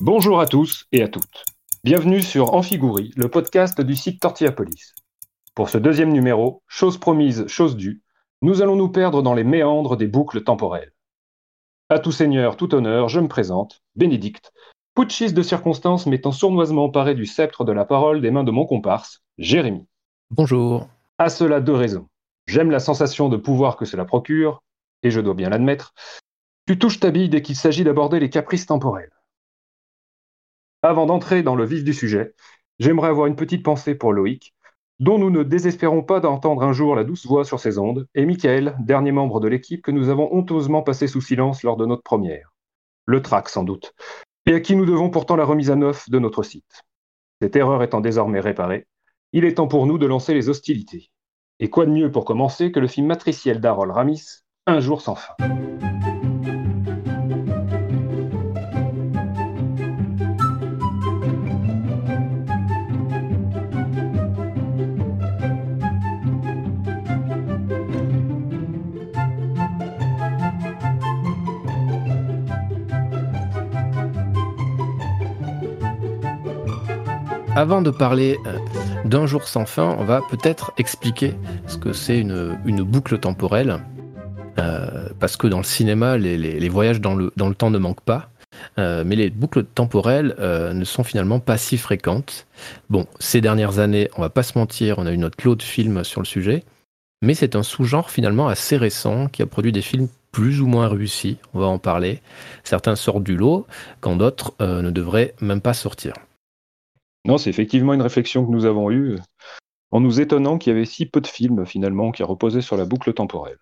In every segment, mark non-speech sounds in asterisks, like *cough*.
Bonjour à tous et à toutes. Bienvenue sur Amphigouri, le podcast du site Tortillapolis. Pour ce deuxième numéro, chose promise, chose due, nous allons nous perdre dans les méandres des boucles temporelles. À tout seigneur, tout honneur, je me présente, Bénédicte, putschiste de circonstance m'étant sournoisement emparé du sceptre de la parole des mains de mon comparse, Jérémy. Bonjour. À cela deux raisons. J'aime la sensation de pouvoir que cela procure, et je dois bien l'admettre. Tu touches ta bille dès qu'il s'agit d'aborder les caprices temporels. Avant d'entrer dans le vif du sujet, j'aimerais avoir une petite pensée pour Loïc, dont nous ne désespérons pas d'entendre un jour la douce voix sur ses ondes, et Michael, dernier membre de l'équipe que nous avons honteusement passé sous silence lors de notre première. Le trac sans doute, et à qui nous devons pourtant la remise à neuf de notre site. Cette erreur étant désormais réparée, il est temps pour nous de lancer les hostilités. Et quoi de mieux pour commencer que le film matriciel d'Harold Ramis, Un jour sans fin. Avant de parler euh, d'un jour sans fin, on va peut-être expliquer ce que c'est une, boucle temporelle. Euh, parce que dans le cinéma, les, voyages dans le, temps ne manquent pas. Euh, mais les boucles temporelles ne sont finalement pas si fréquentes. Bon, ces dernières années, on va pas se mentir, on a eu notre lot de films sur le sujet. Mais c'est un sous-genre finalement assez récent qui a produit des films plus ou moins réussis. On va en parler. Certains sortent du lot, quand d'autres ne devraient même pas sortir. Non, c'est effectivement une réflexion que nous avons eue en nous étonnant qu'il y avait si peu de films finalement qui reposaient sur la boucle temporelle.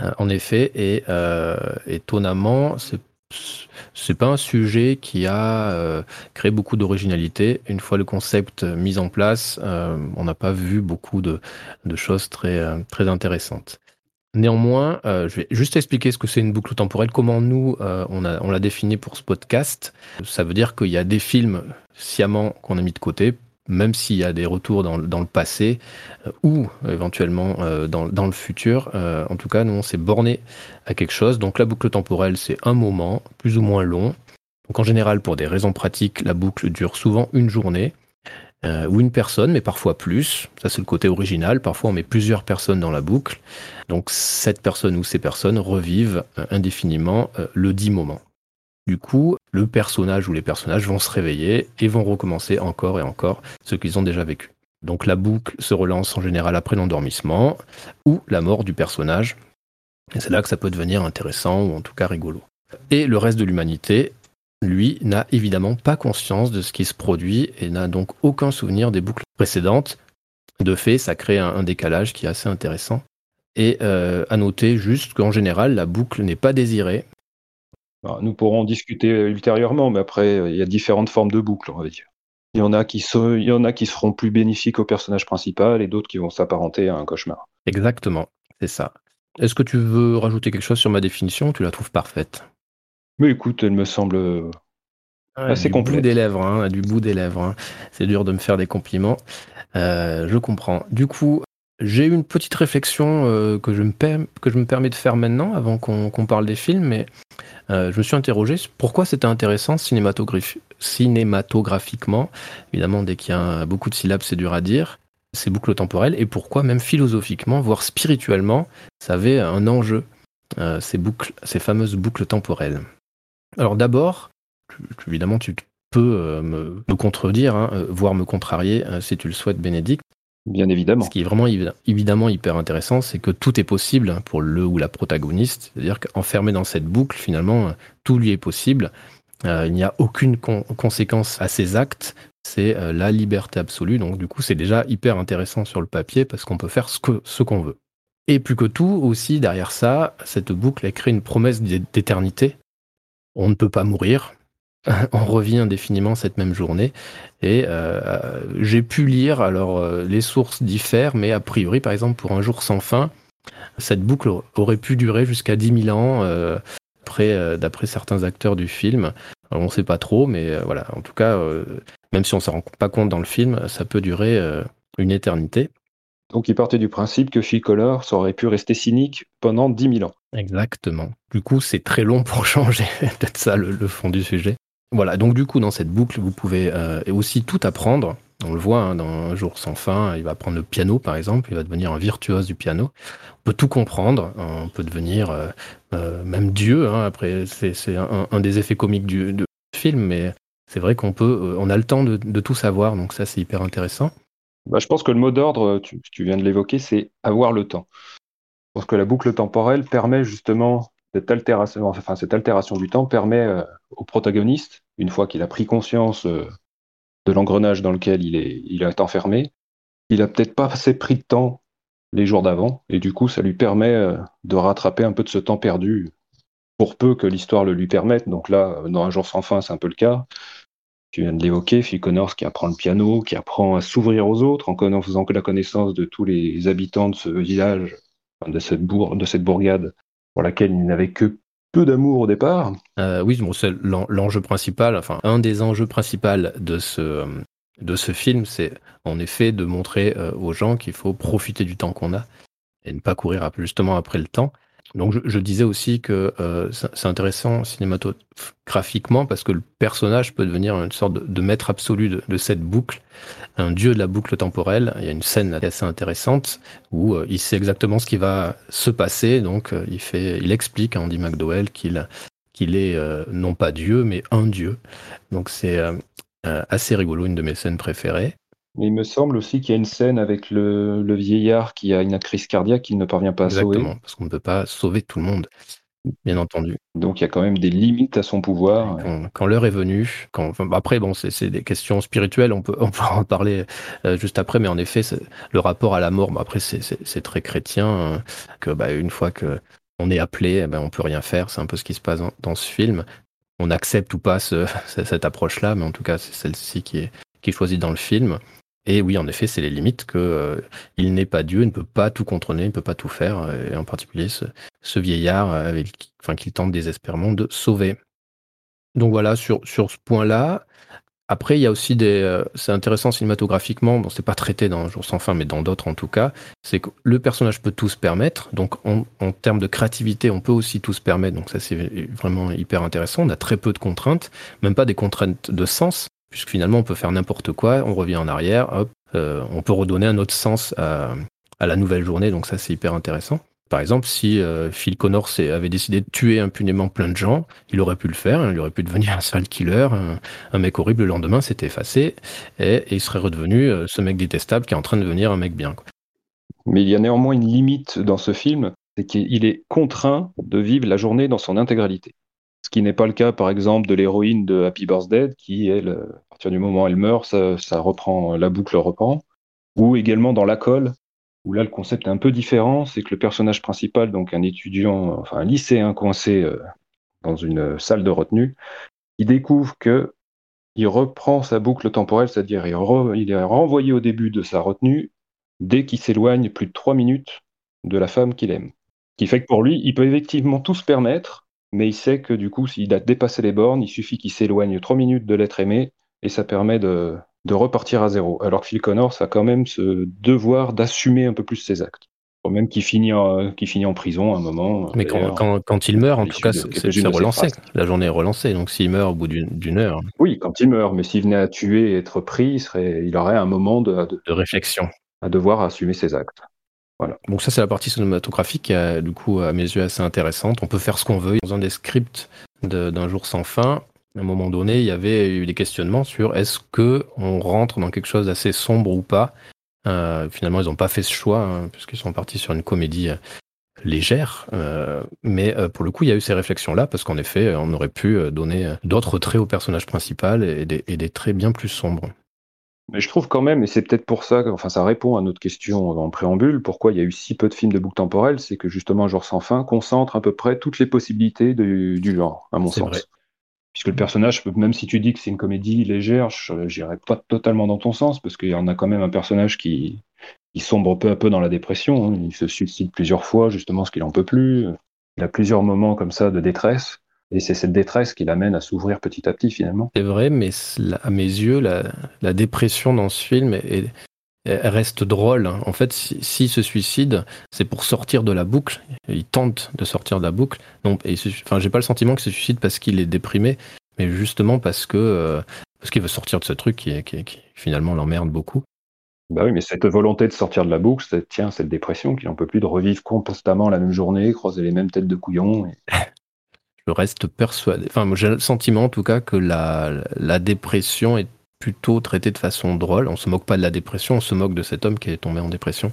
Euh, en effet, et euh, étonnamment, c'est c'est pas un sujet qui a euh, créé beaucoup d'originalité. Une fois le concept mis en place, on n'a pas vu beaucoup de, choses très intéressantes. Néanmoins, euh, je vais juste expliquer ce que c'est une boucle temporelle, comment nous, euh, on, a, on l'a défini pour ce podcast. Ça veut dire qu'il y a des films sciemment qu'on a mis de côté, même s'il y a des retours dans, dans le passé euh, ou éventuellement dans, dans, le futur. en tout cas, nous, on s'est borné à quelque chose. Donc la boucle temporelle, c'est un moment, plus ou moins long. Donc en général, pour des raisons pratiques, la boucle dure souvent une journée. Euh, ou une personne, mais parfois plus. Ça, c'est le côté original. Parfois, on met plusieurs personnes dans la boucle. Donc, cette personne ou ces personnes revivent euh, indéfiniment euh, le dit moment. Du coup, le personnage ou les personnages vont se réveiller et vont recommencer encore et encore ce qu'ils ont déjà vécu. Donc, la boucle se relance en général après l'endormissement ou la mort du personnage. Et c'est là que ça peut devenir intéressant ou en tout cas rigolo. Et le reste de l'humanité lui, n'a évidemment pas conscience de ce qui se produit et n'a donc aucun souvenir des boucles précédentes. De fait, ça crée un, décalage qui est assez intéressant. Et euh, à noter juste qu'en général, la boucle n'est pas désirée. nous pourrons discuter ultérieurement, mais après, il y a différentes formes de boucles, on va dire. Il y en a qui, il y en a qui seront plus bénéfiques au personnage principal et d'autres qui vont s'apparenter à un cauchemar. Exactement, c'est ça. Est-ce que tu veux rajouter quelque chose sur ma définition? Ou tu la trouves parfaite mais écoute, elle me semble assez du. Bout des lèvres, hein, du bout des lèvres. Hein. C'est dur de me faire des compliments. Euh, je comprends. Du coup, j'ai une petite réflexion euh, que, je me que je me permets de faire maintenant, avant qu'on parle des films, mais euh, je me suis interrogé pourquoi c'était intéressant cinématographiquement. Évidemment, dès qu'il y a beaucoup de syllabes, c'est dur à dire. Ces boucles temporelles, et pourquoi même philosophiquement, voire spirituellement, ça avait un enjeu, ces boucles, ces fameuses boucles temporelles. Alors d'abord, évidemment, tu peux euh, me, contredire, hein, euh, voire me contrarier euh, si tu le souhaites, Bénédicte. Bien évidemment. Ce qui est vraiment évidemment hyper intéressant, c'est que tout est possible pour le ou la protagoniste. C'est-à-dire qu'enfermé dans cette boucle, finalement, tout lui est possible. il n'y a aucune conséquence à ses actes. C'est la liberté absolue. Donc, du coup, c'est déjà hyper intéressant sur le papier parce qu'on peut faire ce qu'on ce qu'on veut. Et plus que tout, aussi, derrière ça, cette boucle, elle crée une promesse d'éternité on ne peut pas mourir. *laughs* on revient indéfiniment cette même journée. Et euh, j'ai pu lire, alors euh, les sources diffèrent, mais a priori, par exemple, pour un jour sans fin, cette boucle aurait pu durer jusqu'à 10 000 ans, euh, d'après certains acteurs du film. on ne sait pas trop, mais voilà, en tout cas, même si on ne s'en rend pas compte dans le film, ça peut durer une éternité. Donc il partait du principe que Phil Collor aurait pu rester cynique pendant 10 000 ans. Exactement. Du coup, c'est très long pour *laughs* changer. Peut-être ça le, fond du sujet. voilà, donc du coup, dans cette boucle, vous pouvez aussi tout apprendre. On le voit hein, dans Un jour sans fin, il va apprendre le piano par exemple, il va devenir un virtuose du piano. On peut tout comprendre, on peut devenir même Dieu. Hein, après, c'est un, des effets comiques du, film, mais c'est vrai qu'on peut, on a le temps de, tout savoir, donc ça c'est hyper intéressant. Bah, je pense que le mot d'ordre, tu, viens de l'évoquer, c'est avoir le temps. Je que la boucle temporelle permet justement cette altération, du temps permet euh, au protagoniste, une fois qu'il a pris conscience euh, de l'engrenage dans lequel il est, enfermé, il a peut-être pas assez pris de temps les jours d'avant, et du coup ça lui permet euh, de rattraper un peu de ce temps perdu, pour peu que l'histoire le lui permette. Donc là, dans Un jour sans fin, c'est un peu le cas tu viens de l'évoquer, Phil Connors qui apprend le piano, qui apprend à s'ouvrir aux autres en, faisant que la connaissance de tous les habitants de ce village, de cette, de cette bourgade pour laquelle il n'avait que peu d'amour au départ. Euh, oui, c'est l'enjeu principal, enfin un des enjeux principaux de ce, de ce film, c'est en effet de montrer euh, aux gens qu'il faut profiter du temps qu'on a et ne pas courir justement après le temps. Donc je, disais aussi que euh, c'est intéressant cinématographiquement parce que le personnage peut devenir une sorte de, maître absolu de, cette boucle, un dieu de la boucle temporelle. Il y a une scène assez intéressante où euh, il sait exactement ce qui va se passer, donc euh, il fait, il explique à Andy McDowell qu'il qu'il est non pas Dieu mais un Dieu. Donc c'est assez rigolo, une de mes scènes préférées. Mais il me semble aussi qu'il y a une scène avec le, vieillard qui a une crise cardiaque qu'il ne parvient pas à sauver. Exactement, parce qu'on ne peut pas sauver tout le monde, bien entendu. Donc il y a quand même des limites à son pouvoir. Quand, l'heure est venue, quand, après, bon, c'est des questions spirituelles, on peut, on peut *laughs* en parler euh, juste après, mais en effet, le rapport à la mort, après, c'est très chrétien, hein, que bah, une fois que on est appelé, eh ben, on peut rien faire. C'est un peu ce qui se passe dans, ce film. On accepte ou pas *laughs* cette approche-là, mais en tout cas, c'est celle-ci qui est, qui est choisie dans le film. Et oui, en effet, c'est les limites que euh, il n'est pas Dieu, il ne peut pas tout contrôler, il ne peut pas tout faire, euh, et en particulier ce, vieillard euh, enfin, qu'il tente désespérément de sauver. Donc voilà, sur, ce point-là. Après, il y a aussi des. c'est intéressant cinématographiquement, bon, c'est pas traité dans Jour sans fin, mais dans d'autres en tout cas. C'est que le personnage peut tout se permettre. Donc, en termes de créativité, on peut aussi tout se permettre. Donc, ça, c'est vraiment hyper intéressant. On a très peu de contraintes, même pas des contraintes de sens puisque finalement on peut faire n'importe quoi, on revient en arrière, hop, euh, on peut redonner un autre sens à, la nouvelle journée, donc ça c'est hyper intéressant. Par exemple, si euh, Phil Connors avait décidé de tuer impunément plein de gens, il aurait pu le faire, hein, il aurait pu devenir *laughs* un sale killer, un, mec horrible, le lendemain s'était effacé, et, il serait redevenu euh, ce mec détestable qui est en train de devenir un mec bien. Mais il y a néanmoins une limite dans ce film, c'est qu'il est contraint de vivre la journée dans son intégralité. Qui n'est pas le cas, par exemple, de l'héroïne de Happy Birthday, qui, elle, à partir du moment où elle meurt, ça, reprend, la boucle reprend. Ou également dans La Colle, où là, le concept est un peu différent, c'est que le personnage principal, donc un étudiant, enfin un lycéen coincé euh, dans une salle de retenue, il découvre que il reprend sa boucle temporelle, c'est-à-dire il, est renvoyé au début de sa retenue dès qu'il s'éloigne plus de trois minutes de la femme qu'il aime. Ce qui fait que pour lui, il peut effectivement tout se permettre, mais il sait que du coup, s'il a dépassé les bornes, il suffit qu'il s'éloigne trois minutes de l'être aimé et ça permet de, repartir à zéro. Alors que Phil Connors a quand même ce devoir d'assumer un peu plus ses actes. Même qu'il finit, en, finit en prison à un moment. Mais quand, il meurt, en tout cas, c'est relancé. La journée est relancée. Donc s'il meurt au bout d'une heure. Oui, quand il meurt. Mais s'il venait à tuer et être pris, il, serait, il aurait un moment de, de réflexion. À devoir assumer ses actes. Donc ça, c'est la partie cinématographique du coup, à mes yeux, assez intéressante. On peut faire ce qu'on veut. Dans un des scripts d'un jour sans fin, à un moment donné, il y avait eu des questionnements sur est-ce que on rentre dans quelque chose d'assez sombre ou pas. Euh, finalement, ils n'ont pas fait ce choix hein, puisqu'ils sont partis sur une comédie euh, légère. Euh, mais pour le coup, il y a eu ces réflexions-là parce qu'en effet, on aurait pu donner d'autres traits au personnage principal et des traits bien plus sombres. Mais je trouve quand même, et c'est peut-être pour ça, enfin ça répond à notre question en préambule, pourquoi il y a eu si peu de films de boucle temporelle, c'est que justement Genre sans fin concentre à peu près toutes les possibilités du, genre, à mon sens. Puisque le personnage, même si tu dis que c'est une comédie légère, je n'irai pas totalement dans ton sens, parce qu'il y en a quand même un personnage qui, sombre peu à peu dans la dépression. Hein. Il se suicide plusieurs fois, justement, parce qu'il en peut plus. Il a plusieurs moments comme ça de détresse. Et c'est cette détresse qui l'amène à s'ouvrir petit à petit finalement. C'est vrai, mais à mes yeux, la, dépression dans ce film reste drôle. En fait, s'il si, se suicide, c'est pour sortir de la boucle. Il tente de sortir de la boucle. Donc, et, enfin, j'ai pas le sentiment qu'il se suicide parce qu'il est déprimé. mais justement parce que parce qu'il veut sortir de ce truc qui, qui, qui finalement l'emmerde beaucoup. Bah oui, mais cette volonté de sortir de la boucle, cette, tiens, cette dépression qui n'en peut plus de revivre constamment la même journée, croiser les mêmes têtes de couillons. *laughs* Je reste persuadé, enfin j'ai le sentiment en tout cas que la, la dépression est plutôt traitée de façon drôle. On se moque pas de la dépression, on se moque de cet homme qui est tombé en dépression,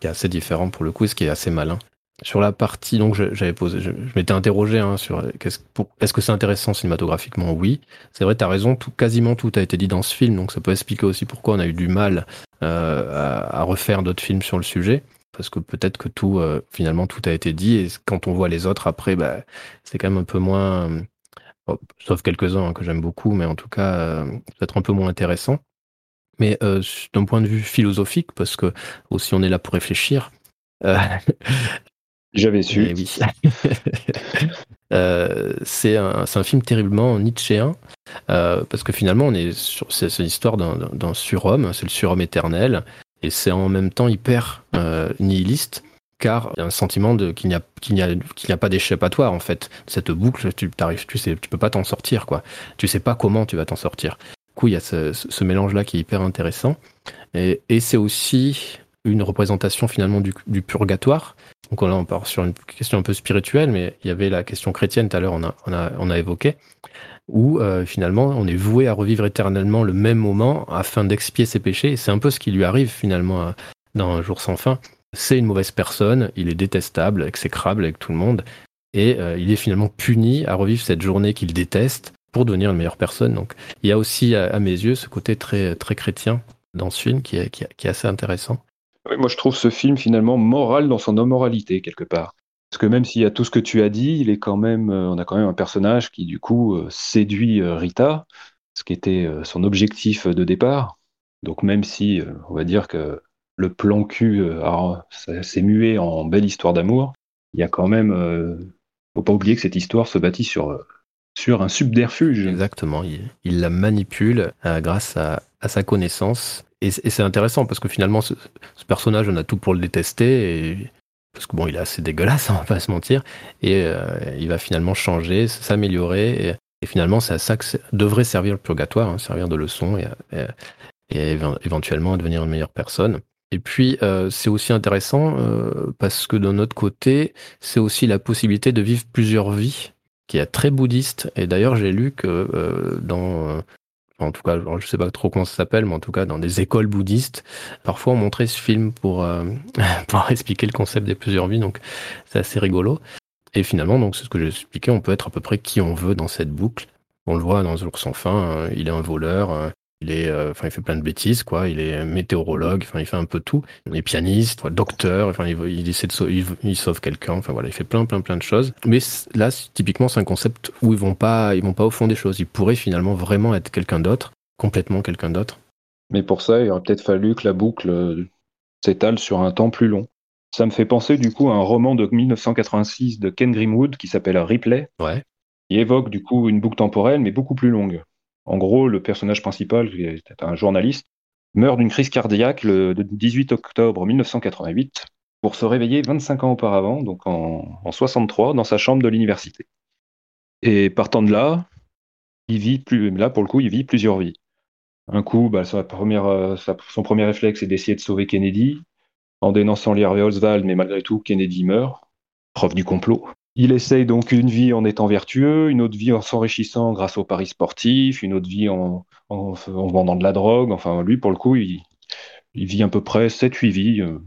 qui est assez différent pour le coup, ce qui est assez malin. Sur la partie, donc j'avais posé, je, m'étais interrogé hein, sur est-ce est -ce que c'est intéressant cinématographiquement? Oui, c'est vrai, tu as raison, quasiment tout a été dit dans ce film, donc ça peut expliquer aussi pourquoi on a eu du mal euh, à, à, refaire d'autres films sur le sujet, parce que peut-être que tout, euh, finalement, tout a été dit, et quand on voit les autres après, bah, c'est quand même un peu moins, oh, sauf quelques-uns hein, que j'aime beaucoup, mais en tout cas, euh, peut-être un peu moins intéressant. Mais euh, d'un point de vue philosophique, parce que aussi on est là pour réfléchir, euh, *laughs* J'avais su. Oui. *laughs* euh, c'est un, un, film terriblement nietzschéen, euh, parce que finalement, on est sur, c'est, l'histoire d'un surhomme, c'est le surhomme éternel, et c'est en même temps hyper euh, nihiliste, car il y a un sentiment de, qu'il, n'y a, qu'il, n'y a, qu'il pas d'échappatoire, en fait. Cette boucle, tu, tu, sais, tu peux pas t'en sortir, quoi. Tu sais pas comment tu vas t'en sortir. Du coup, il y a ce, ce mélange-là qui est hyper intéressant. Et, c'est aussi une représentation finalement du, purgatoire, donc là, on part sur une question un peu spirituelle, mais il y avait la question chrétienne tout à l'heure, on on a évoqué, où euh, finalement on est voué à revivre éternellement le même moment afin d'expier ses péchés. C'est un peu ce qui lui arrive finalement dans Un jour sans fin. C'est une mauvaise personne, il est détestable, exécrable avec tout le monde, et euh, il est finalement puni à revivre cette journée qu'il déteste pour devenir une meilleure personne. Donc il y a aussi à, mes yeux ce côté très, chrétien dans ce film qui est, est assez intéressant. Moi je trouve ce film finalement moral dans son immoralité quelque part. Parce que même s'il y a tout ce que tu as dit, il est quand même, euh, on a quand même un personnage qui du coup euh, séduit euh, Rita, ce qui était son objectif de départ. Donc même si on va dire que le plan cul s'est mué en belle histoire d'amour, il y a quand même, faut pas oublier que cette histoire se bâtit sur sur un subterfuge. Exactement, il, la manipule grâce à, sa connaissance et, c'est intéressant parce que finalement, ce, personnage, on a tout pour le détester. Parce que bon, il est assez dégueulasse, *laughs* on va pas se mentir. Et euh, il va finalement changer, s'améliorer. Et, finalement, c'est à ça que devrait servir le purgatoire, hein, servir de leçon et, éventuellement devenir une meilleure personne. Et puis, euh, c'est aussi intéressant euh, parce que d'un autre côté, c'est aussi la possibilité de vivre plusieurs vies, qui est très bouddhiste. Et d'ailleurs, j'ai lu que dans en tout cas, je sais pas trop comment ça s'appelle, mais en tout cas, dans des écoles bouddhistes, parfois on montrait ce film pour, euh, *laughs* expliquer le concept des plusieurs vies, donc c'est assez rigolo. Et finalement, c'est ce que j'ai expliqué, on peut être à peu près qui on veut dans cette boucle. On le voit dans Jour sans fin, hein, il est un voleur, hein, il est, euh, enfin, il fait plein de bêtises, quoi. Il est météorologue, enfin, il fait un peu tout. Il est pianiste, docteur, enfin, il, il essaie de sauver, il, sauve quelqu'un, enfin voilà, il fait plein, plein, plein de choses. Mais là, typiquement, c'est un concept où ils vont pas, ils vont pas au fond des choses. Ils pourraient finalement vraiment être quelqu'un d'autre, complètement quelqu'un d'autre. Mais pour ça, il aurait peut-être fallu que la boucle euh, s'étale sur un temps plus long. Ça me fait penser du coup à un roman de 1986 de Ken Grimwood qui s'appelle Ripley. Ouais. Il évoque du coup une boucle temporelle mais beaucoup plus longue. En gros, le personnage principal, qui est un journaliste, meurt d'une crise cardiaque le 18 octobre 1988 pour se réveiller 25 ans auparavant, donc en, en 63, dans sa chambre de l'université. Et partant de là, il vit là pour le coup, il vit plusieurs vies. Un coup, bah, sa, son premier réflexe est d'essayer de sauver Kennedy, en dénonçant Harvey Oswald, mais malgré tout, Kennedy meurt, preuve du complot. Il essaye donc une vie en étant vertueux, une autre vie en s'enrichissant grâce aux paris sportifs, une autre vie en, en, en, vendant de la drogue. Enfin, lui, pour le coup, il, vit à peu près 7-8 vies, euh,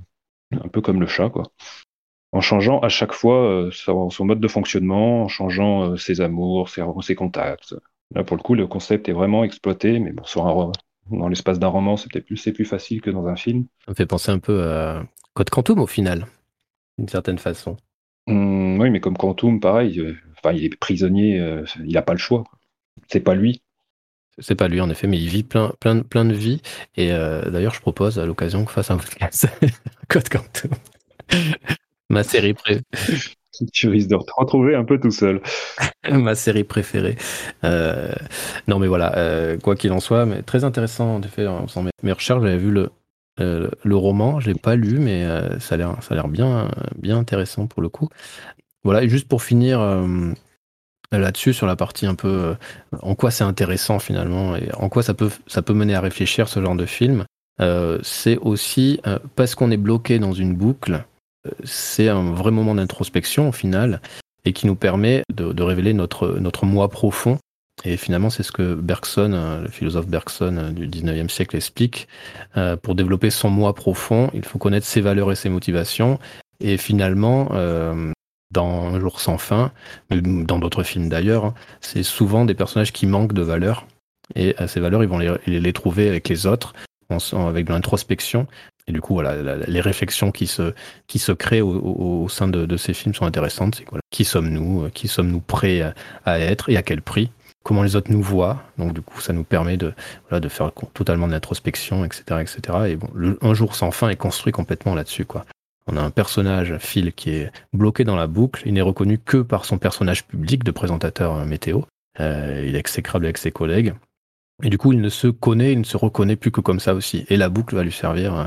un peu comme le chat, quoi. En changeant à chaque fois euh, son, mode de fonctionnement, en changeant euh, ses amours, ses, contacts. Là, pour le coup, le concept est vraiment exploité, mais bon, sur un, dans l'espace d'un roman, c'est plus, c'est plus facile que dans un film. Ça me fait penser un peu à Code Quantum au final, d'une certaine façon. Mmh, oui, mais comme Quantum, pareil, euh, enfin, il est prisonnier, euh, il n'a pas le choix. C'est pas lui. C'est pas lui en effet, mais il vit plein, plein, plein de vies. Et euh, d'ailleurs, je propose à l'occasion qu'on fasse un podcast *laughs* Code Quantum. *laughs* Ma série préférée. tu risques de te retrouver un peu tout seul. *laughs* Ma série préférée. Euh, non, mais voilà, euh, quoi qu'il en soit, mais très intéressant en effet. Mes, mes recherches, j'avais vu le, euh, le roman, je l'ai pas lu, mais euh, ça a l'air, bien, intéressant pour le coup. Voilà, juste pour finir, euh, là-dessus sur la partie un peu en quoi c'est intéressant finalement et en quoi ça peut ça peut mener à réfléchir ce genre de film. c'est aussi parce qu'on est bloqué dans une boucle, c'est un vrai moment d'introspection au final et qui nous permet de, révéler notre moi profond et finalement, c'est ce que Bergson, euh, le philosophe Bergson euh, du 19e siècle explique. Euh, pour développer son moi profond, il faut connaître ses valeurs et ses motivations. Et finalement, dans Un jour sans fin, dans d'autres films d'ailleurs, hein, c'est souvent des personnages qui manquent de valeurs. Et ces valeurs, ils vont les, trouver avec les autres, avec de l'introspection. Et du coup, voilà, les réflexions qui se, qui se créent au, sein de, ces films sont intéressantes. Qui sommes-nous Qui sommes-nous prêts à être et à quel prix? Comment les autres nous voient. Donc du coup, ça nous permet de, voilà, de faire totalement de l'introspection, etc., etc. Et bon, un jour sans fin est construit complètement là-dessus, quoi. On a un personnage, Phil, qui est bloqué dans la boucle. Il n'est reconnu que par son personnage public de présentateur euh, météo. Euh, il est exécrable avec ses collègues. Et du coup, il ne se connaît, il ne se reconnaît plus que comme ça aussi. Et la boucle va lui servir euh,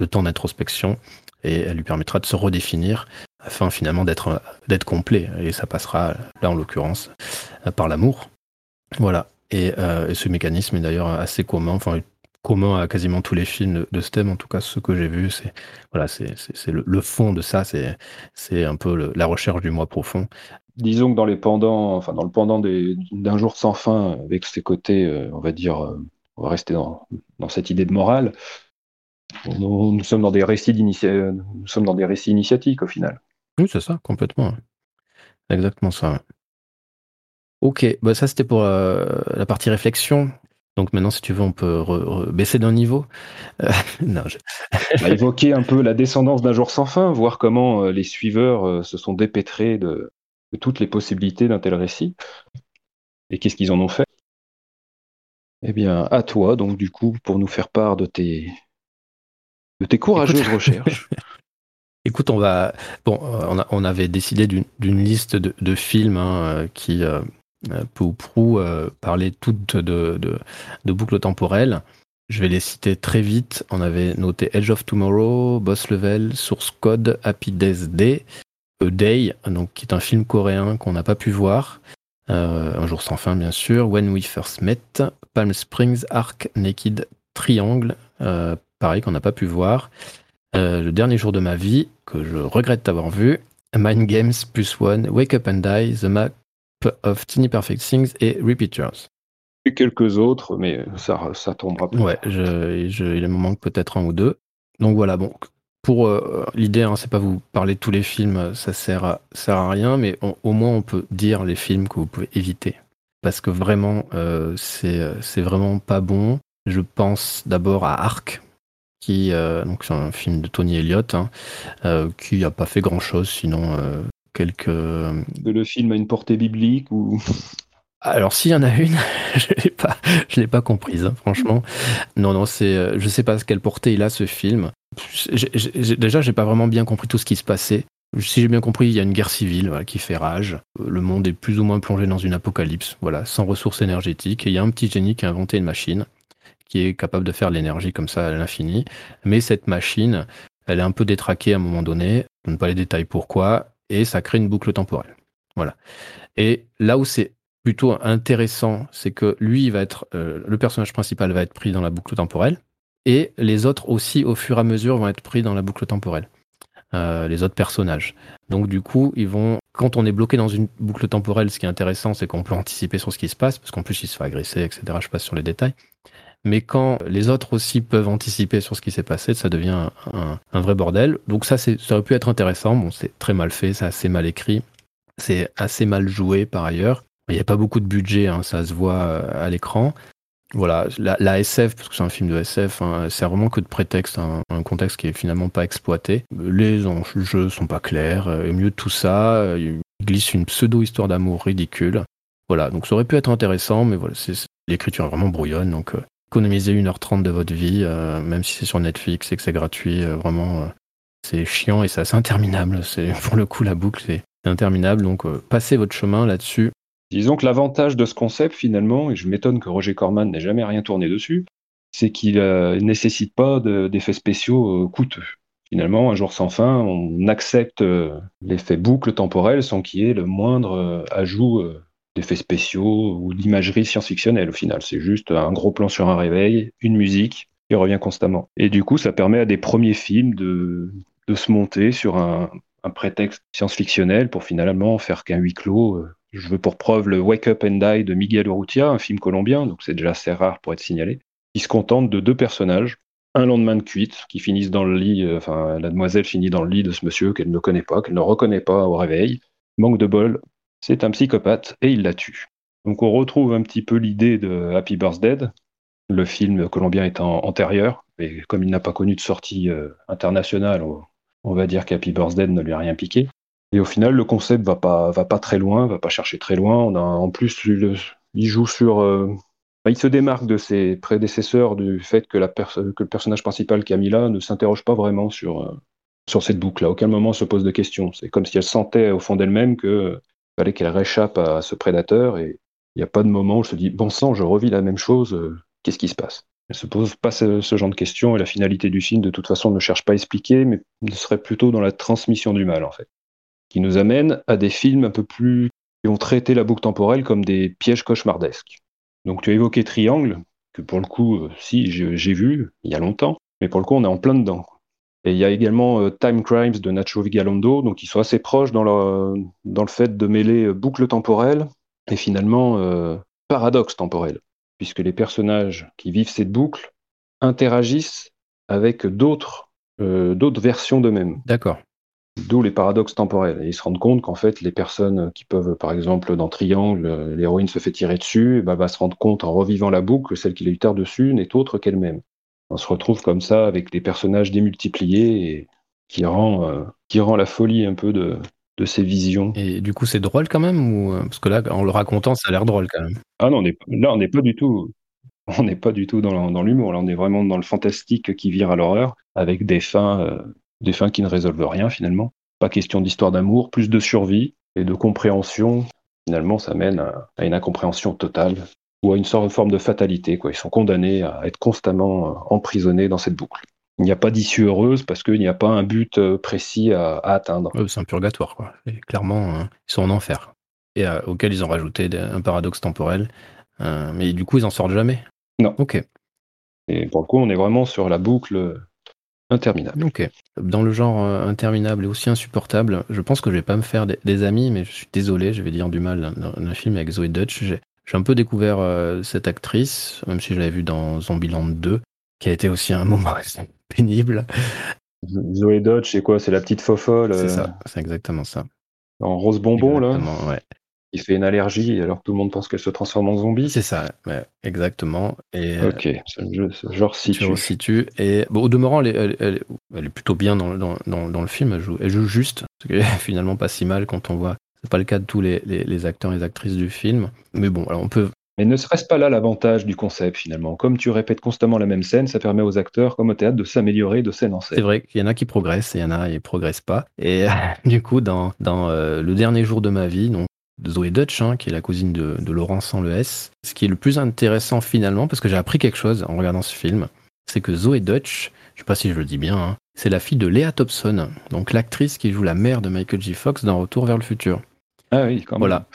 de temps d'introspection et elle lui permettra de se redéfinir afin finalement d'être complet. Et ça passera, là en l'occurrence, par l'amour. Voilà. Euh, et, ce mécanisme est d'ailleurs assez commun, enfin commun à quasiment tous les films de ce thème, en tout cas ce que j'ai vu, c'est voilà, c'est le, fond de ça, c'est c'est un peu la recherche du moi profond. Disons que dans les pendants, enfin dans le pendant d'un jour sans fin, avec ses côtés, euh, on va dire, euh, on va rester dans, dans cette idée de morale. Nous, sommes dans des récits nous sommes dans des récits initiatiques au final. Oui, c'est ça, complètement. Exactement ça. Ok, bah ça c'était pour euh, la partie réflexion. Donc maintenant, si tu veux, on peut baisser d'un niveau. Euh, *laughs* non, on un peu la descendance d'un jour sans fin, voir comment euh, les suiveurs se sont dépêtrés de, toutes les possibilités d'un tel récit et qu'est-ce qu'ils en ont fait? Eh bien, à toi, donc du coup, pour nous faire part de tes, de tes courageuses recherches. *laughs* Écoute, on va. Bon, on, avait décidé d'une liste de, films hein, qui, euh, peu ou prou euh, parler toutes de, de, boucles temporelles. Je vais les citer très vite. On avait noté Edge of Tomorrow, Boss Level, Source Code, Happy Death Day, A Day, donc, qui est un film coréen qu'on n'a pas pu voir. Euh, un jour sans fin, bien sûr. When We First Met, Palm Springs, Arc, Naked, Triangle, pareil qu'on n'a pas pu voir. le dernier jour de ma vie, que je regrette d'avoir vu. Mind Games Plus One, Wake Up and Die, The Mac of Tiny Perfect Things et Repeaters. Et quelques autres, mais ça, ça tombera pas. Ouais, je, il me manque peut-être un ou deux. Donc voilà, bon, pour euh, l'idée, hein, c'est pas vous parler de tous les films, ça sert à, sert à rien, mais au moins on peut dire les films que vous pouvez éviter. Parce que vraiment, euh, c'est vraiment pas bon. Je pense d'abord à Arc, qui euh, donc c'est un film de Tony Elliott, hein, qui n'a pas fait grand chose sinon quelques. Le film a une portée biblique ou. *laughs* Alors s'il y en a une, *laughs* je l'ai pas, je l'ai pas comprise, hein, franchement. Non, non, c'est, euh, je sais pas quelle portée il a ce film. Déjà, déjà, j'ai pas vraiment bien compris tout ce qui se passait. Si j'ai bien compris, il y a une guerre civile qui fait rage. Le monde est plus ou moins plongé dans une apocalypse, voilà, sans ressources énergétiques. Et il y a un petit génie qui a inventé une machine qui est capable de faire l'énergie comme ça à l'infini. Mais cette machine, elle est un peu détraquée à un moment donné. Je ne pas les détails pourquoi et ça crée une boucle temporelle. Voilà. Et là où c'est plutôt intéressant, c'est que lui, va être, euh, le personnage principal va être pris dans la boucle temporelle, et les autres aussi, au fur et à mesure, vont être pris dans la boucle temporelle. Euh, les autres personnages. Donc du coup, ils vont, quand on est bloqué dans une boucle temporelle, ce qui est intéressant, c'est qu'on peut anticiper sur ce qui se passe, parce qu'en plus, il se fait agresser, etc. Je passe sur les détails. Mais quand les autres aussi peuvent anticiper sur ce qui s'est passé, ça devient un, vrai bordel. Donc ça, ça aurait pu être intéressant. Bon, c'est très mal fait, c'est assez mal écrit, c'est assez mal joué par ailleurs. Il n'y a pas beaucoup de budget, hein, ça se voit euh, à l'écran. Voilà, la, SF, parce que c'est un film de SF, hein, c'est vraiment que de prétexte, un contexte qui est finalement pas exploité. Les enjeux sont pas clairs, euh, et mieux de tout ça, euh, il glisse une pseudo-histoire d'amour ridicule. Voilà, donc ça aurait pu être intéressant, mais voilà, l'écriture est vraiment brouillonne, donc économiser 1h30 de votre vie, euh, même si c'est sur Netflix et que c'est gratuit, euh, vraiment, euh, c'est chiant et c'est assez interminable. C'est, *laughs* pour le coup, la boucle, c'est interminable. Donc, passez votre chemin là-dessus. Disons que l'avantage de ce concept, finalement, et je m'étonne que Roger Corman n'ait jamais rien tourné dessus, c'est qu'il ne nécessite pas d'effets spéciaux coûteux. Finalement, un jour sans fin, on accepte l'effet boucle temporelle sans qu'il y ait le moindre ajout d'effets spéciaux ou d'imagerie science-fictionnelle au final. C'est juste un gros plan sur un réveil, une musique qui revient constamment. Et du coup, ça permet à des premiers films de, se monter sur un, un prétexte science-fictionnel pour finalement faire qu'un huis clos. Euh, je veux pour preuve le Wake Up and Die de Miguel Urrutia, un film colombien, donc c'est déjà assez rare pour être signalé, qui se contente de deux personnages, un lendemain de cuite, qui finissent dans le lit, euh, enfin la demoiselle finit dans le lit de ce monsieur qu'elle ne connaît pas, qu'elle ne reconnaît pas au réveil. Manque de bol, c'est un psychopathe et il la tue. Donc on retrouve un petit peu l'idée de Happy Birthday, le film colombien étant antérieur, et comme il n'a pas connu de sortie euh, internationale, on va dire qu'Happy Birthday ne lui a rien piqué. Et au final, le concept va pas, va pas très loin, va pas chercher très loin. On a, en plus, il joue sur. Euh, il se démarque de ses prédécesseurs du fait que, la que le personnage principal, Camilla, ne s'interroge pas vraiment sur, euh, sur cette boucle. À aucun moment se pose de questions. C'est comme si elle sentait au fond d'elle-même qu'il fallait qu'elle réchappe à ce prédateur. Et il n'y a pas de moment où elle se dit Bon sang, je revis la même chose, euh, qu'est-ce qui se passe? Elle se pose pas ce, genre de questions et la finalité du film, de toute façon, ne cherche pas à expliquer, mais serait plutôt dans la transmission du mal, en fait. Qui nous amène à des films un peu plus qui ont traité la boucle temporelle comme des pièges cauchemardesques. Donc tu as évoqué Triangle, que pour le coup, euh, si, j'ai vu il y a longtemps, mais pour le coup, on est en plein dedans. Et il y a également euh, Time Crimes de Nacho Vigalondo, donc ils sont assez proches dans le, dans le fait de mêler euh, boucle temporelle et finalement paradoxe temporel puisque les personnages qui vivent cette boucle interagissent avec d'autres euh, d'autres versions d'eux-mêmes. D'accord. D'où les paradoxes temporels. Et ils se rendent compte qu'en fait, les personnes qui peuvent, par exemple, dans Triangle, l'héroïne se fait tirer dessus, bah, va se rendre compte en revivant la boucle que celle qui l'a eu tard dessus n'est autre qu'elle-même. On se retrouve comme ça avec des personnages démultipliés et qui rend, euh, qui rend la folie un peu de, de ces visions. Et du coup, c'est drôle quand même ou euh, parce que là, en le racontant, ça a l'air drôle quand même. Ah non, on est, là, on n'est pas du tout. On n'est pas du tout dans, dans l'humour. Là, on est vraiment dans le fantastique qui vire à l'horreur, avec des fins, euh, des fins qui ne résolvent rien finalement. Pas question d'histoire d'amour, plus de survie et de compréhension. Finalement, ça mène à, une incompréhension totale ou à une sorte de forme de fatalité. Quoi. Ils sont condamnés à être constamment euh, emprisonnés dans cette boucle il n'y a pas d'issue heureuse parce qu'il n'y a pas un but euh, précis à, atteindre. c'est un purgatoire, quoi. clairement, hein, ils sont en enfer. Et euh, auquel ils ont rajouté un paradoxe temporel. Euh, mais du coup, ils en sortent jamais. Non. Ok. Et pour le coup, on est vraiment sur la boucle interminable. Ok. Dans le genre interminable et aussi insupportable, je pense que je vais pas me faire des, amis, mais je suis désolé, je vais dire du mal dans un film avec Zoé Dutch. J'ai un peu découvert cette actrice, même si je l'avais vue dans Zombieland 2, qui a été aussi un moment pénible. Zoé Dodge, c'est quoi? C'est la petite fofolle C'est ça, c'est exactement ça. En rose bonbon, là? Ouais. Il fait une allergie alors que tout le monde pense qu'elle se transforme en zombie. C'est ça, exactement. Et, euh, ok, ce genre situe. situe. Et bon, au demeurant, elle est, elle, est, plutôt bien dans, dans, dans, le film. Elle joue, elle joue juste, ce qui est *laughs* finalement pas si mal quand on voit. C'est pas le cas de tous les, les, les, acteurs et les actrices du film. Mais bon, alors on peut mais ne serait-ce pas là l'avantage du concept finalement? Comme tu répètes constamment la même scène, ça permet aux acteurs, comme au théâtre, de s'améliorer de scène en scène. C'est vrai qu'il y en a qui progressent et il y en a qui ne progressent pas. Et *laughs* du coup, dans, dans euh, Le dernier jour de ma vie, donc, de Zoé Dutch, hein, qui est la cousine de, de Laurent sans le S, ce qui est le plus intéressant finalement, parce que j'ai appris quelque chose en regardant ce film, c'est que Zoé Dutch, je sais pas si je le dis bien, hein, c'est la fille de Léa Thompson, donc l'actrice qui joue la mère de Michael J. Fox dans Retour vers le futur. Ah oui, quand même. Voilà.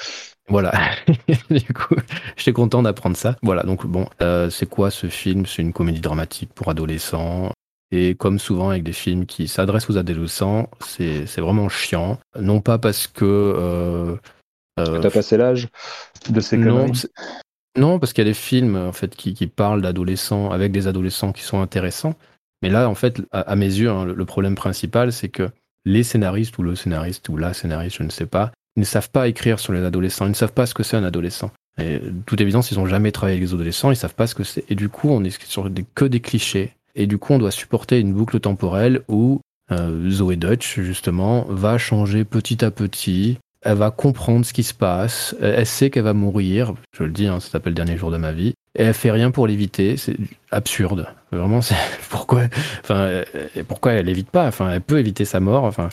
Voilà. *laughs* du coup, j'étais content d'apprendre ça. Voilà. Donc bon, euh, c'est quoi ce film? C'est une comédie dramatique pour adolescents. Et comme souvent avec des films qui s'adressent aux adolescents, c'est vraiment chiant. Non pas parce que. Euh, euh, T'as passé l'âge de ces non, non, parce qu'il y a des films en fait qui, qui parlent d'adolescents avec des adolescents qui sont intéressants. Mais là, en fait, à, mes yeux, hein, le problème principal, c'est que les scénaristes ou le scénariste ou la scénariste, je ne sais pas, ils ne savent pas écrire sur les adolescents, ils ne savent pas ce que c'est un adolescent. Et toute évidence, ils n'ont jamais travaillé avec les adolescents, ils savent pas ce que c'est. Et du coup, on est sur des, que des clichés. Et du coup, on doit supporter une boucle temporelle où euh, Zoé Dutch, justement, va changer petit à petit. Elle va comprendre ce qui se passe. Elle sait qu'elle va mourir. Je le dis, hein, ça s'appelle Dernier jour de ma vie. Et elle fait rien pour l'éviter. C'est absurde. Vraiment, c'est *laughs* pourquoi. Enfin, pourquoi elle évite pas? Enfin, elle peut éviter sa mort. Enfin,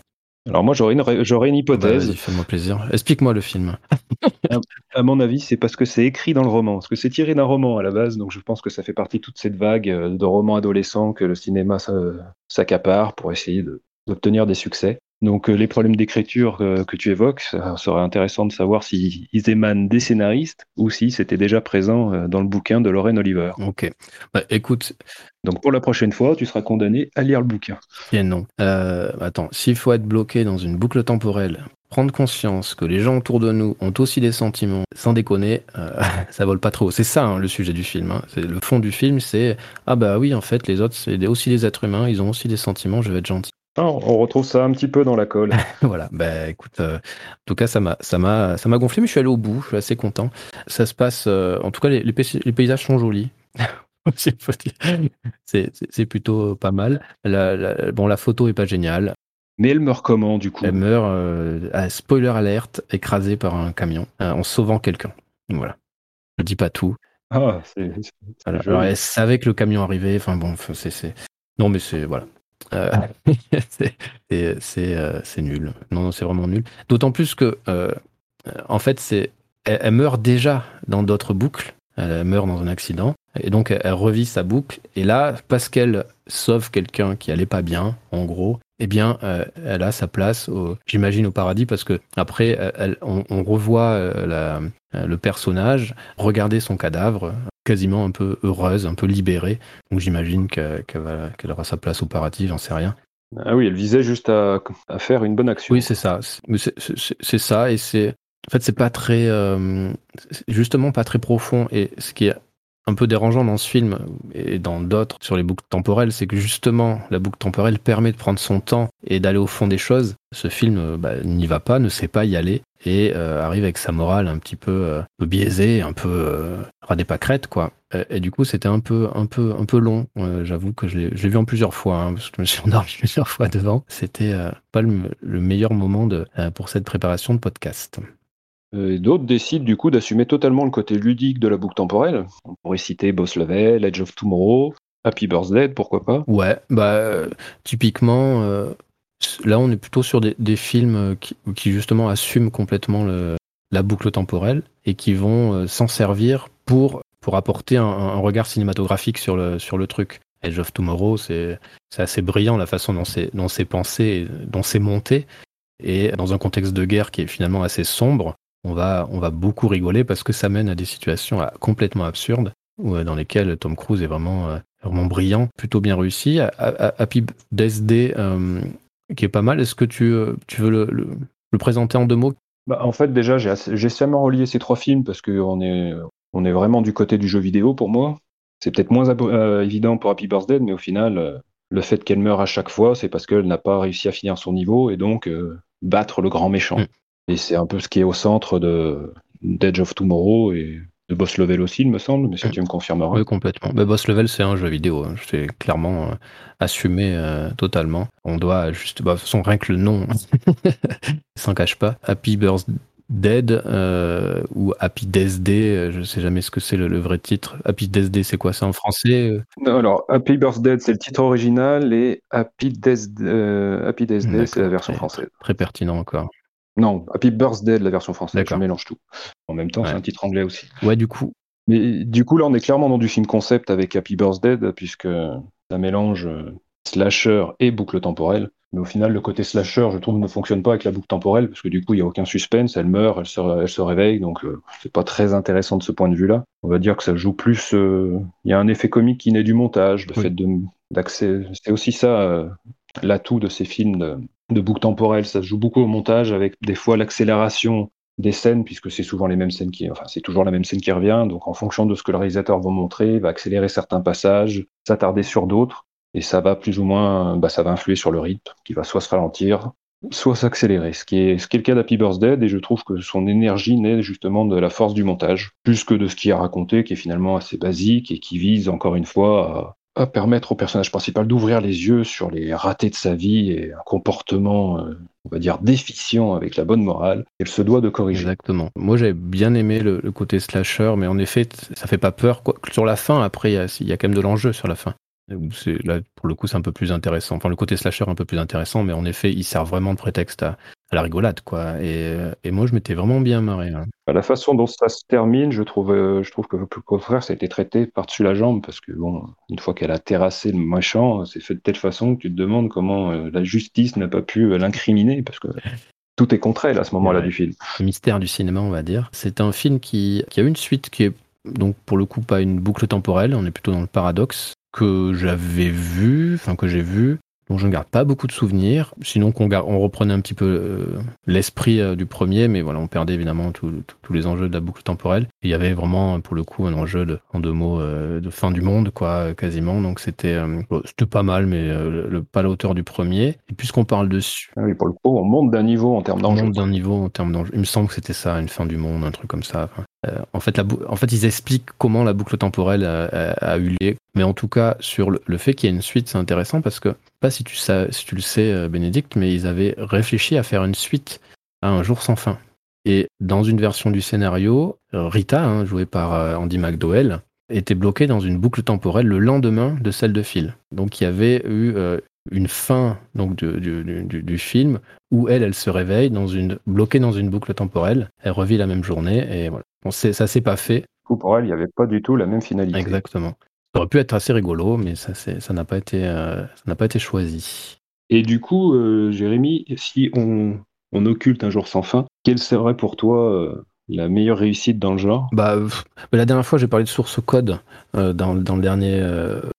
alors moi j'aurais une, j'aurais une hypothèse. Bah, Fais-moi plaisir. Explique-moi le film. *laughs* à, mon avis, c'est parce que c'est écrit dans le roman. Parce que c'est tiré d'un roman à la base, donc je pense que ça fait partie de toute cette vague euh, de romans adolescents que le cinéma s'accapare pour essayer d'obtenir des succès. Donc les problèmes d'écriture que tu évoques, ça serait intéressant de savoir s'ils émanent des scénaristes ou si c'était déjà présent dans le bouquin de Lorraine Oliver. Ok. Bah, écoute. Donc pour la prochaine fois, tu seras condamné à lire le bouquin. Et non. attends, s'il faut être bloqué dans une boucle temporelle prendre conscience que les gens autour de nous ont aussi des sentiments, sans déconner, euh, *laughs* ça vole pas trop. C'est ça hein, le sujet du film. Hein. C'est le fond du film, c'est ah bah oui en fait les autres c'est aussi des êtres humains, ils ont aussi des sentiments, je vais être gentil. Ah, on retrouve ça un petit peu dans la colle. *laughs* voilà, bah écoute, euh, en tout cas ça m'a ça m'a ça m'a gonflé, mais je suis allé au bout, je suis assez content. Ça se passe, euh, en tout cas les, les, paysages sont jolis. *laughs* c'est plutôt pas mal. La, bon, la photo est pas géniale. Mais elle meurt comment du coup? Elle meurt, euh, spoiler alerte, écrasée par un camion en sauvant quelqu'un. Voilà. Je dis pas tout. Ah, c'est. Alors, elle savait que le camion arrivait. Enfin bon, c'est. Non, mais c'est. Voilà. *laughs* Euh, c'est nul. Non, non, c'est vraiment nul. D'autant plus que, en fait, c'est. elle, meurt déjà dans d'autres boucles. Elle meurt dans un accident. Et donc, elle revit sa boucle. Et là, parce qu'elle sauve quelqu'un qui allait pas bien, en gros, eh bien, euh, elle a sa place, j'imagine, au paradis, parce que après, on, revoit euh, euh, le personnage regarder son cadavre, quasiment un peu heureuse, un peu libérée. Donc, j'imagine qu'elle aura sa place au paradis, j'en sais rien. Ah oui, elle visait juste à, faire une bonne action. Oui, c'est ça. C'est ça, et c'est en fait, c'est pas très, justement, pas très profond. Et ce qui est un peu dérangeant dans ce film et dans d'autres sur les boucles temporelles, c'est que justement la boucle temporelle permet de prendre son temps et d'aller au fond des choses. Ce film euh, bah, n'y va pas, ne sait pas y aller et euh, arrive avec sa morale un petit peu, euh, biaisée, un peu euh, pâquerettes quoi. Et, du coup, c'était un peu, un peu, un peu long. J'avoue que je l'ai vu en plusieurs fois, hein, parce que je me suis *laughs* endormi plusieurs fois devant. C'était pas le, meilleur moment de, pour cette préparation de podcast. Euh, d'autres décident du coup d'assumer totalement le côté ludique de la boucle temporelle. On pourrait citer Boss Level, Edge of Tomorrow, Happy Birthday, pourquoi pas Ouais, bah typiquement, euh, là on est plutôt sur des, films qui, justement assument complètement la boucle temporelle et qui vont euh, s'en servir pour, pour apporter un, regard cinématographique sur le, sur le truc. Edge of Tomorrow, c'est assez brillant la façon dont c'est pensé, dont c'est monté. Et dans un contexte de guerre qui est finalement assez sombre, on va, on va beaucoup rigoler parce que ça mène à des situations euh, complètement absurdes euh, dans lesquelles Tom Cruise est vraiment, euh, vraiment brillant, plutôt bien réussi. Happy DSD, qui est pas mal. Est-ce que tu, tu veux le, présenter en deux mots? Bah, En fait, déjà, j'ai récemment relié ces trois films parce qu'on est, on est vraiment du côté du jeu vidéo pour moi. C'est peut-être moins évident pour Happy Birthday, mais au final, le fait qu'elle meure à chaque fois, c'est parce qu'elle n'a pas réussi à finir son niveau et donc battre le grand méchant. Mm. Et c'est un peu ce qui est au centre de d'Edge of Tomorrow et de Boss Level aussi, il me semble, mais ça tu me confirmeras. Oui, complètement. Mais Boss Level, c'est un jeu vidéo. Hein. C'est clairement euh, assumé euh, totalement. On doit juste. Bah, de toute façon, rien que le nom, *laughs* s'en cache pas. Happy Birthday Dead euh, ou Happy Death Day, je sais jamais ce que c'est le, vrai titre. Happy Death Day, c'est quoi? C'est en français non, Alors, Happy Birthday, c'est le titre original et Happy Death, Happy Death Day, c'est la version française. Très pertinent encore. Non, Happy Birthday de la version française, je mélange tout. En même temps, c'est un titre anglais aussi. Ouais, du coup. Mais du coup, là, on est clairement dans du film concept avec Happy Birthday, puisque ça mélange euh, slasher et boucle temporelle. Mais au final, le côté slasher, je trouve, ne fonctionne pas avec la boucle temporelle, parce que du coup, il n'y a aucun suspense, elle meurt, elle se, elle se réveille, donc euh, c'est pas très intéressant de ce point de vue-là. On va dire que ça joue plus. Euh, il y a un effet comique qui naît du montage, le fait d'accès. C'est aussi ça, l'atout de ces films de, boucle temporelle. Ça se joue beaucoup au montage avec des fois l'accélération des scènes, puisque c'est souvent les mêmes scènes qui, enfin, c'est toujours la même scène qui revient. Donc, en fonction de ce que le réalisateur va montrer, il va accélérer certains passages, s'attarder sur d'autres, et ça va plus ou moins, bah, ça va influer sur le rythme, qui va soit se ralentir, soit s'accélérer. Ce qui est, ce qui est le cas d'Happy Birthday, et je trouve que son énergie naît justement de la force du montage, plus que de ce qu'il a raconté, qui est finalement assez basique et qui vise encore une fois à permettre au personnage principal d'ouvrir les yeux sur les ratés de sa vie et un comportement, euh, on va dire, déficient avec la bonne morale, qu'elle se doit de corriger. Exactement. Moi, j'avais bien aimé le, côté slasher, mais en effet, ça fait pas peur. Quoi. Sur la fin, après, il y, a quand même de l'enjeu sur la fin. C'est là pour le coup c'est un peu plus intéressant. Enfin le côté slasher un peu plus intéressant, mais en effet il sert vraiment de prétexte à, la rigolade quoi. Et, et moi je m'étais vraiment bien marré. Hein. Bah, la façon dont ça se termine, je trouve, euh, je trouve que au contraire ça a été traité par-dessus la jambe parce que bon, une fois qu'elle a terrassé le méchant, c'est fait de telle façon que tu te demandes comment euh, la justice n'a pas pu euh, l'incriminer parce que tout est contre elle à ce moment-là du film. Le mystère du cinéma, on va dire. C'est un film qui, qui a une suite qui est donc pour le coup pas une boucle temporelle, on est plutôt dans le paradoxe que j'avais vu, enfin que j'ai vu, dont je ne garde pas beaucoup de souvenirs. Sinon, qu'on on reprenait un petit peu euh, l'esprit euh, du premier, mais voilà, on perdait évidemment tous les enjeux de la boucle temporelle. il y avait vraiment, pour le coup, un enjeu de, en deux mots, euh, de fin du monde, quoi, quasiment. Donc c'était, c'était pas mal, mais le, pas à la hauteur du premier. Et puisqu'on parle dessus. Ah oui, pour le coup, on monte d'un niveau en termes d'enjeu. On monte d'un niveau en termes d'enjeu. Il me semble que c'était ça, une fin du monde, un truc comme ça. en, fait, la en fait, ils expliquent comment la boucle temporelle a, eu lieu. Mais en tout cas, sur le, le fait qu'il y ait une suite, c'est intéressant parce que pas si tu, si tu le sais, euh, Bénédicte, mais ils avaient réfléchi à faire une suite à Un jour sans fin. Et dans une version du scénario, euh, Rita, hein, jouée par euh, Andy McDowell, était bloquée dans une boucle temporelle le lendemain de celle de Phil. Donc il y avait eu une fin donc du, film où elle, elle se réveille dans une, bloquée dans une boucle temporelle. Elle revit la même journée et voilà. Bon, ça s'est pas fait. Pour elle, il n'y avait pas du tout la même finalité. Exactement. Ça aurait pu être assez rigolo, mais ça n'a pas, été, euh, pas été choisi. Et du coup, euh, Jérémy, si on, on, occulte un jour sans fin, quelle serait pour toi euh, la meilleure réussite dans le genre? Bah, La dernière fois, j'ai parlé de source code dans, dans, le dernier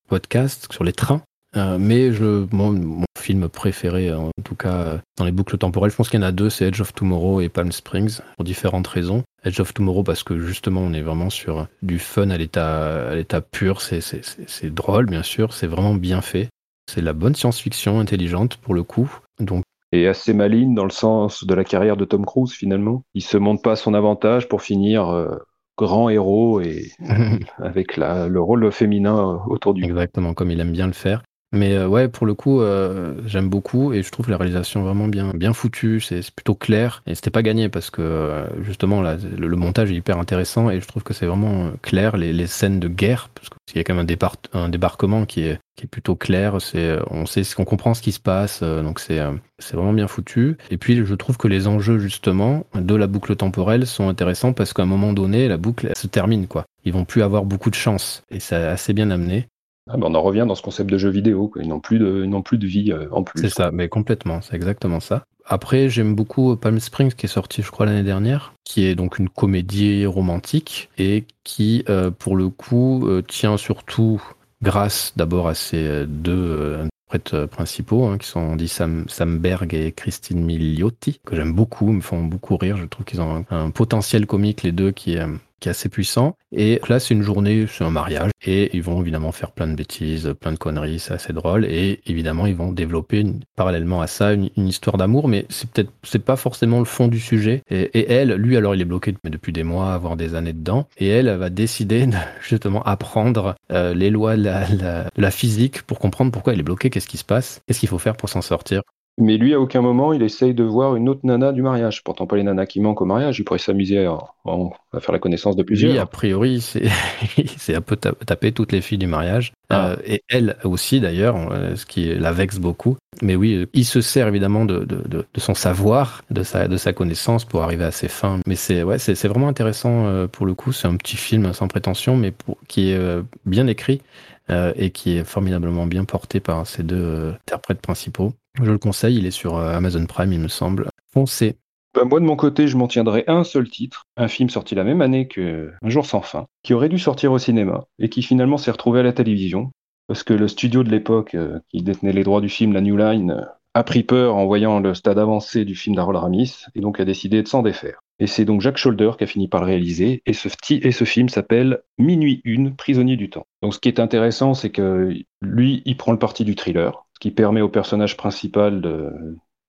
podcast sur les trains. Mais je, mon, film préféré, en tout cas dans les boucles temporelles, je pense qu'il y en a deux, c'est Edge of Tomorrow et Palm Springs, pour différentes raisons. Edge of Tomorrow parce que justement on est vraiment sur du fun à l'état, à l'état pur, c'est, c'est, drôle bien sûr, c'est vraiment bien fait. C'est la bonne science-fiction intelligente pour le coup. Donc et assez maligne dans le sens de la carrière de Tom Cruise finalement. Il se montre pas à son avantage pour finir euh, grand héros et *laughs* avec la, le rôle féminin autour du. Exactement, comme il aime bien le faire. Mais euh, ouais, pour le coup, euh, j'aime beaucoup et je trouve la réalisation vraiment bien, bien foutue. C'est plutôt clair et c'était pas gagné parce que euh, justement là, le, montage est hyper intéressant et je trouve que c'est vraiment clair les, scènes de guerre parce qu'il y a quand même un, un débarquement qui est, plutôt clair. C'est on sait qu'on comprend ce qui se passe donc c'est c'est vraiment bien foutu. Et puis je trouve que les enjeux justement de la boucle temporelle sont intéressants parce qu'à un moment donné, la boucle se termine quoi. Ils vont plus avoir beaucoup de chance et c'est assez bien amené. Ah ben, on en revient dans ce concept de jeu vidéo, Ils n'ont plus de, ils plus de vie euh, en plus. C'est ça, mais complètement, c'est exactement ça. Après, j'aime beaucoup Palm Springs qui est sorti, je crois, l'année dernière, qui est donc une comédie romantique et qui, euh, pour le coup, euh, tient surtout grâce d'abord à ces deux interprètes principaux, hein, qui sont Andy Sam, Samberg et Christine Milioti, que j'aime beaucoup, me font beaucoup rire. Je trouve qu'ils ont un, un, potentiel comique, les deux, qui est qui est assez puissant. Et là, c'est une journée, c'est un mariage. Et ils vont évidemment faire plein de bêtises, plein de conneries, c'est assez drôle. Et évidemment, ils vont développer parallèlement à ça une, histoire d'amour, mais c'est peut-être, c'est pas forcément le fond du sujet. Et, elle, lui, alors, il est bloqué depuis des mois, voire des années dedans. Et elle, va décider de *laughs* justement apprendre euh, les lois de la, la, la physique pour comprendre pourquoi elle est bloquée, qu'est-ce qui se passe, qu'est-ce qu'il faut faire pour s'en sortir. Mais lui, à aucun moment, il essaye de voir une autre nana du mariage. Pourtant, pas les nanas qui manquent au mariage. Il pourrait s'amuser à, faire la connaissance de plusieurs. Lui, a priori, *laughs* c'est un peu taper toutes les filles du mariage. Ah. Euh, et elle aussi, d'ailleurs, euh, ce qui la vexe beaucoup. Mais oui, euh, il se sert évidemment de, de, de, son savoir, de sa, de sa connaissance pour arriver à ses fins. Mais c'est ouais, c'est vraiment intéressant pour le coup. C'est un petit film sans prétention, mais pour, qui est bien écrit. et qui est formidablement bien porté par ces deux interprètes principaux. Je le conseille, il est sur euh, Amazon Prime, il me semble. Foncez. Ben moi, de mon côté, je m'en tiendrai à un seul titre, un film sorti la même année que Un jour sans fin, qui aurait dû sortir au cinéma et qui finalement s'est retrouvé à la télévision, parce que le studio de l'époque euh, qui détenait les droits du film, la New Line, euh, a pris peur en voyant le stade avancé du film d'Harold Ramis et donc a décidé de s'en défaire. Et c'est donc Jacques Scholder qui a fini par le réaliser et ce, et ce film s'appelle Minuit une, prisonnier du temps. Donc ce qui est intéressant, c'est que lui, il prend le parti du thriller, qui permet au personnage principal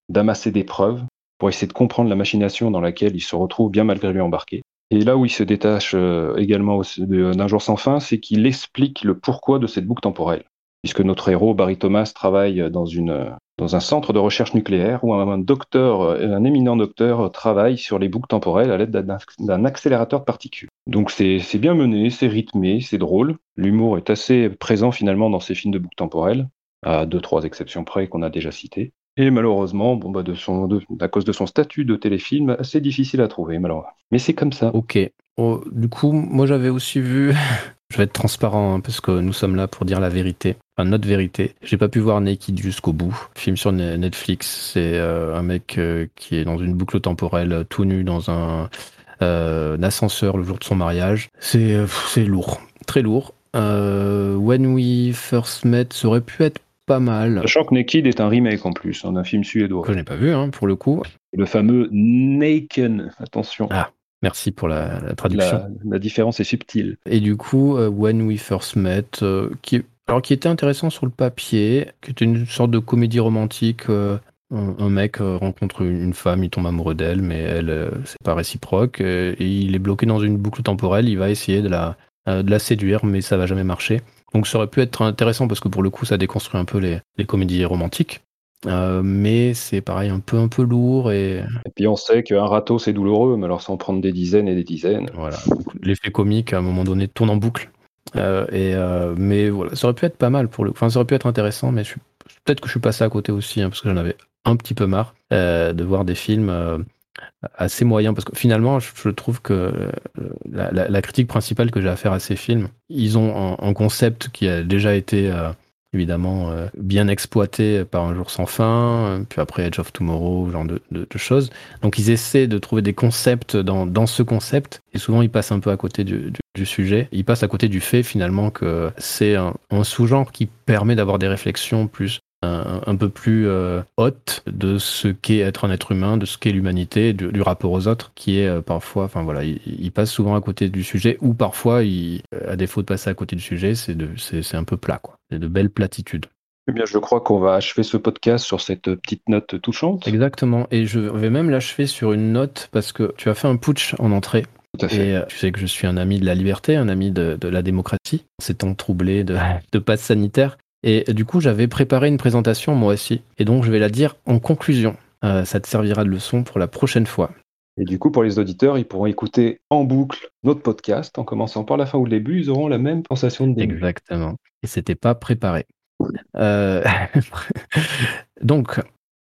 d'amasser des preuves pour essayer de comprendre la machination dans laquelle il se retrouve bien malgré lui embarqué. Et là où il se détache euh, également d'un jour sans fin, c'est qu'il explique le pourquoi de cette boucle temporelle. Puisque notre héros, Barry Thomas, travaille dans un centre de recherche nucléaire où un docteur, un éminent docteur travaille sur les boucles temporelles à l'aide d'un accélérateur de particules. Donc c'est bien mené, c'est rythmé, c'est drôle. L'humour est assez présent finalement dans ces films de boucles temporelles, à deux trois exceptions près qu'on a déjà citées. Et malheureusement, bon bah de son, à cause de son statut de téléfilm, assez difficile à trouver, malheureusement. Mais c'est comme ça. Ok. Oh, du coup, moi j'avais aussi vu. *laughs* je vais être transparent hein, parce que nous sommes là pour dire la vérité, enfin notre vérité. J'ai pas pu voir Naked jusqu'au bout. Film sur Netflix, c'est euh, un mec euh, qui est dans une boucle temporelle, euh, tout nu dans un, ascenseur le jour de son mariage. C'est c'est lourd, très lourd. When We First Met, ça aurait pu être pas mal. Sachant que Naked est un remake en plus, un film suédois. Que je n'ai pas vu, hein, pour le coup. Le fameux Naken, attention. Ah, merci pour la, traduction. La, différence est subtile. Et du coup, euh, When We First Met, euh, qui, alors, qui était intéressant sur le papier, qui était une sorte de comédie romantique. Euh, un, mec rencontre une femme, il tombe amoureux d'elle, mais elle, c'est pas réciproque. Et il est bloqué dans une boucle temporelle. Il va essayer de la, de la séduire, mais ça va jamais marcher. Donc ça aurait pu être intéressant parce que pour le coup ça déconstruit un peu les, comédies romantiques. Euh, mais c'est pareil un peu un peu lourd et... et puis on sait qu'un râteau c'est douloureux mais alors sans prendre des dizaines et des dizaines. Voilà. L'effet comique à un moment donné tourne en boucle. Euh, et euh, mais voilà ça aurait pu être pas mal pour le enfin ça aurait pu être intéressant mais peut-être que je suis passé à côté aussi hein, parce que j'en avais un petit peu marre de voir des films assez moyen parce que finalement je, trouve que euh, la, critique principale que j'ai à faire à ces films ils ont un, concept qui a déjà été euh, évidemment euh, bien exploité par un jour sans fin puis après Edge of Tomorrow genre de, choses. Donc ils essaient de trouver des concepts dans, dans ce concept et souvent ils passent un peu à côté du, sujet. Ils passent à côté du fait finalement que c'est un sous-genre qui permet d'avoir des réflexions plus un, peu plus euh, haute de ce qu'est être un être humain, de ce qu'est l'humanité, du, rapport aux autres, qui est euh, parfois, enfin voilà, il, passe souvent à côté du sujet, ou parfois, il, à défaut de passer à côté du sujet, c'est un peu plat, quoi. C'est de belles platitudes. Eh bien, je crois qu'on va achever ce podcast sur cette petite note touchante. Exactement. Et je vais même l'achever sur une note parce que tu as fait un putsch en entrée. Tout à fait. Et euh, tu sais que je suis un ami de la liberté, un ami de, la démocratie. C'est temps troublé de, *laughs* de passe sanitaire. Et du coup, j'avais préparé une présentation moi aussi. Et donc, je vais la dire en conclusion. Euh, ça te servira de leçon pour la prochaine fois. Et du coup, pour les auditeurs, ils pourront écouter en boucle notre podcast en commençant par la fin ou le début. Ils auront la même sensation de début. Exactement. Et c'était pas préparé. Euh, *laughs* donc,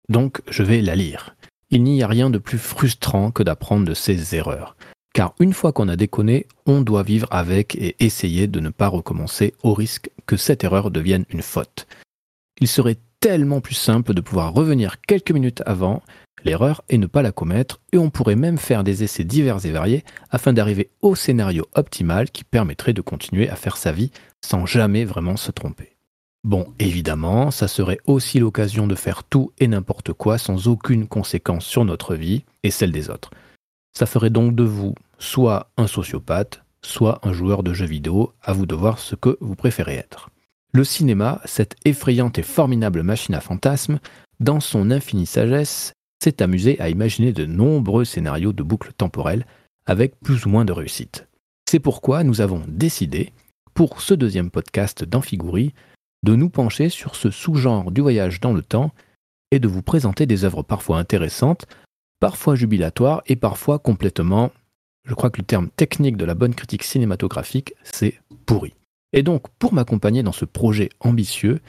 donc, je vais la lire. Il n'y a rien de plus frustrant que d'apprendre de ses erreurs. Car une fois qu'on a déconné, on doit vivre avec et essayer de ne pas recommencer au risque que cette erreur devienne une faute. Il serait tellement plus simple de pouvoir revenir quelques minutes avant l'erreur et ne pas la commettre, et on pourrait même faire des essais divers et variés afin d'arriver au scénario optimal qui permettrait de continuer à faire sa vie sans jamais vraiment se tromper. Bon, évidemment, ça serait aussi l'occasion de faire tout et n'importe quoi sans aucune conséquence sur notre vie et celle des autres. Ça ferait donc de vous soit un sociopathe, soit un joueur de jeux vidéo, à vous de voir ce que vous préférez être. Le cinéma, cette effrayante et formidable machine à fantasmes, dans son infinie sagesse, s'est amusé à imaginer de nombreux scénarios de boucles temporelles avec plus ou moins de réussite. C'est pourquoi nous avons décidé, pour ce deuxième podcast d'Amphigourie, de nous pencher sur ce sous-genre du voyage dans le temps et de vous présenter des œuvres parfois intéressantes parfois jubilatoire et parfois complètement, je crois que le terme technique de la bonne critique cinématographique, c'est pourri. Et donc, pour m'accompagner dans ce projet ambitieux,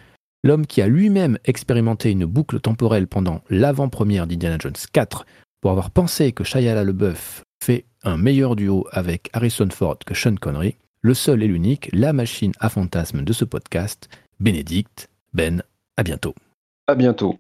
l'homme qui a lui-même expérimenté une boucle temporelle pendant l'avant-première d'Indiana Jones 4 pour avoir pensé que Shia LaBeouf fait un meilleur duo avec Harrison Ford que Sean Connery, le seul et l'unique, la machine à fantasmes de ce podcast, Bénédicte, Ben, à bientôt. À bientôt.